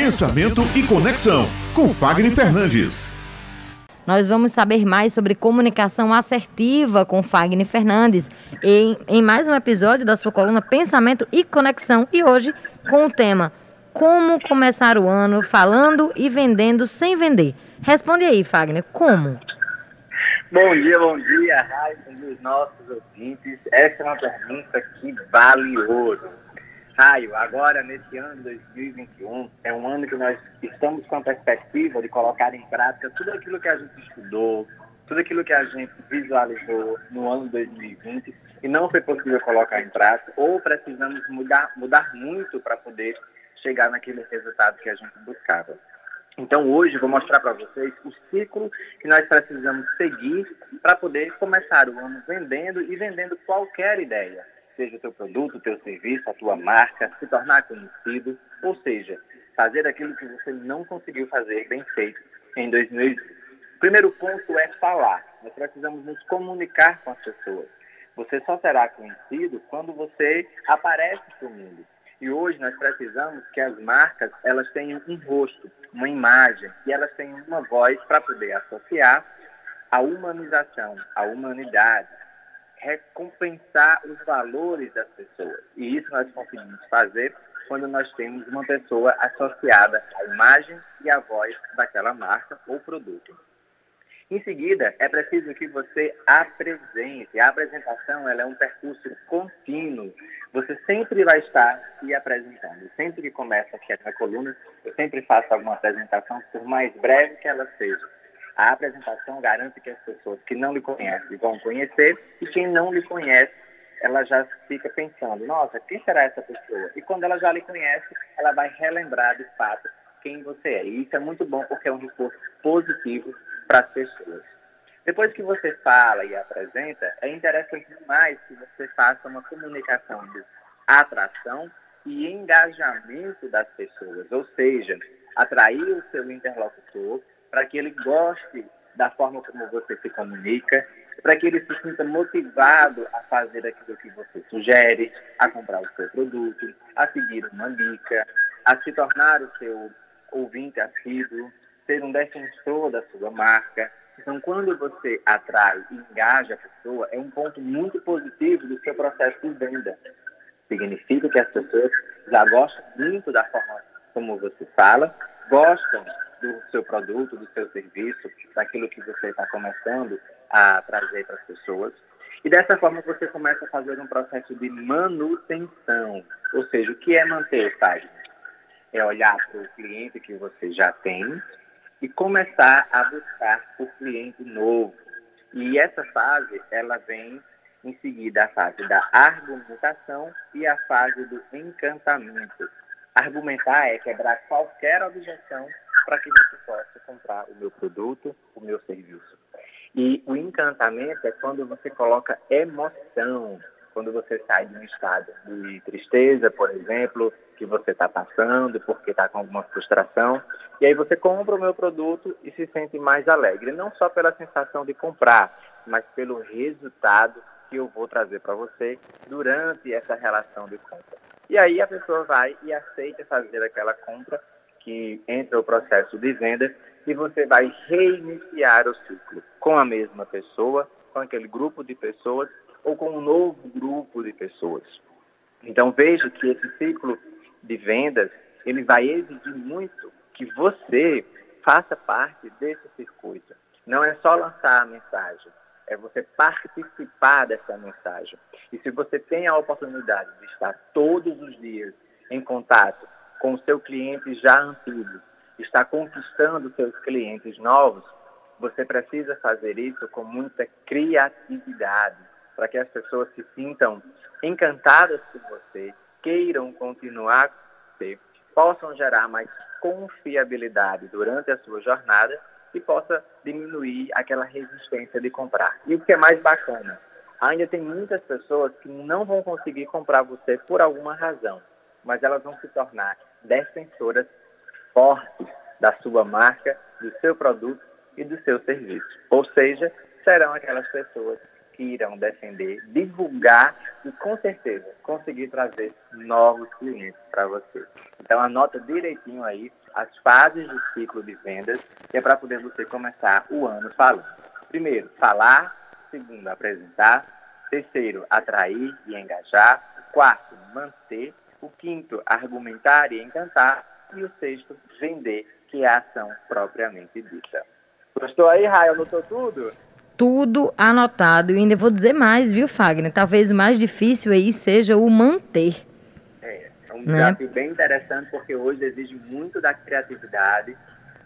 Pensamento e Conexão, com Fagner Fernandes. Nós vamos saber mais sobre comunicação assertiva com Fagner Fernandes em, em mais um episódio da sua coluna Pensamento e Conexão. E hoje com o tema Como começar o ano falando e vendendo sem vender. Responde aí, Fagner, como? Bom dia, bom dia, Raíssa e os nossos ouvintes. Essa é uma pergunta que vale ouro. Raio, agora nesse ano de 2021, é um ano que nós estamos com a perspectiva de colocar em prática tudo aquilo que a gente estudou, tudo aquilo que a gente visualizou no ano de 2020 e não foi possível colocar em prática, ou precisamos mudar, mudar muito para poder chegar naquele resultado que a gente buscava. Então hoje vou mostrar para vocês o ciclo que nós precisamos seguir para poder começar o ano vendendo e vendendo qualquer ideia, seja o teu produto, o teu serviço, a tua marca, se tornar conhecido, ou seja, fazer aquilo que você não conseguiu fazer bem feito em 2020. O primeiro ponto é falar. Nós precisamos nos comunicar com as pessoas. Você só será conhecido quando você aparece para o mundo. E hoje nós precisamos que as marcas elas tenham um rosto, uma imagem, e elas tenham uma voz para poder associar a humanização, a humanidade, recompensar os valores das pessoas. E isso nós conseguimos fazer quando nós temos uma pessoa associada à imagem e à voz daquela marca ou produto. Em seguida, é preciso que você apresente. A apresentação ela é um percurso contínuo. Você sempre vai estar se apresentando. Sempre que começa aqui a coluna, eu sempre faço alguma apresentação, por mais breve que ela seja. A apresentação garante que as pessoas que não lhe conhecem vão conhecer e quem não lhe conhece, ela já fica pensando, nossa, quem será essa pessoa? E quando ela já lhe conhece, ela vai relembrar de fato quem você é. E isso é muito bom porque é um recurso positivo para as pessoas. Depois que você fala e apresenta, é interessante demais que você faça uma comunicação de atração e engajamento das pessoas, ou seja, atrair o seu interlocutor para que ele goste da forma como você se comunica, para que ele se sinta motivado a fazer aquilo que você sugere, a comprar o seu produto, a seguir uma dica, a se tornar o seu ouvinte assíduo, ser um defensor da sua marca. Então, quando você atrai e engaja a pessoa, é um ponto muito positivo do seu processo de venda. Significa que as pessoas já gostam muito da forma como você fala, gostam do seu produto, do seu serviço, daquilo que você está começando a trazer para as pessoas. E dessa forma você começa a fazer um processo de manutenção. Ou seja, o que é manter o página? É olhar para o cliente que você já tem e começar a buscar o cliente novo. E essa fase, ela vem em seguida a fase da argumentação e a fase do encantamento. Argumentar é quebrar qualquer objeção para que você possa comprar o meu produto, o meu serviço. E o encantamento é quando você coloca emoção, quando você sai de um estado de tristeza, por exemplo, que você está passando porque está com alguma frustração, e aí você compra o meu produto e se sente mais alegre, não só pela sensação de comprar, mas pelo resultado que eu vou trazer para você durante essa relação de compra. E aí a pessoa vai e aceita fazer aquela compra que entra o processo de venda e você vai reiniciar o ciclo com a mesma pessoa, com aquele grupo de pessoas ou com um novo grupo de pessoas. Então veja que esse ciclo de vendas ele vai exigir muito que você faça parte desse circuito. Não é só lançar a mensagem, é você participar dessa mensagem. E se você tem a oportunidade de estar todos os dias em contato com o seu cliente já antigo, está conquistando seus clientes novos, você precisa fazer isso com muita criatividade, para que as pessoas se sintam encantadas por você, queiram continuar com você, possam gerar mais confiabilidade durante a sua jornada e possa diminuir aquela resistência de comprar. E o que é mais bacana, ainda tem muitas pessoas que não vão conseguir comprar você por alguma razão, mas elas vão se tornar defensoras fortes da sua marca, do seu produto e do seu serviço. Ou seja, serão aquelas pessoas irão defender, divulgar e, com certeza, conseguir trazer novos clientes para você. Então, anota direitinho aí as fases do ciclo de vendas, que é para poder você começar o ano falando. Primeiro, falar. Segundo, apresentar. Terceiro, atrair e engajar. Quarto, manter. O quinto, argumentar e encantar. E o sexto, vender, que é a ação propriamente dita. Gostou aí, Raio? Anotou tudo? Tudo anotado. E ainda vou dizer mais, viu, Fagner? Talvez o mais difícil aí seja o manter. Um né? desafio bem interessante porque hoje exige muito da criatividade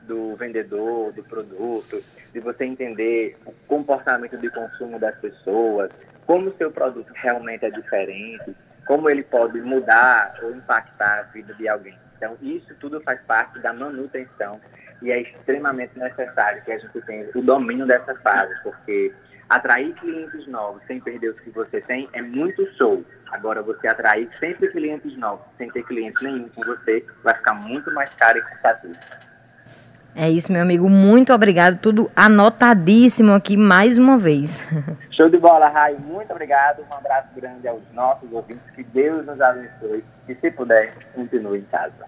do vendedor, do produto, de você entender o comportamento de consumo das pessoas, como o seu produto realmente é diferente, como ele pode mudar ou impactar a vida de alguém. Então, isso tudo faz parte da manutenção e é extremamente necessário que a gente tenha o domínio dessa fase, porque atrair clientes novos sem perder os que você tem é muito show. Agora, você atrair sempre clientes novos sem ter cliente nenhum com você vai ficar muito mais caro e cansativo. É isso, meu amigo. Muito obrigado. Tudo anotadíssimo aqui mais uma vez. Show de bola, Raio. Muito obrigado. Um abraço grande aos nossos ouvintes. Que Deus nos abençoe. E se puder, continue em casa.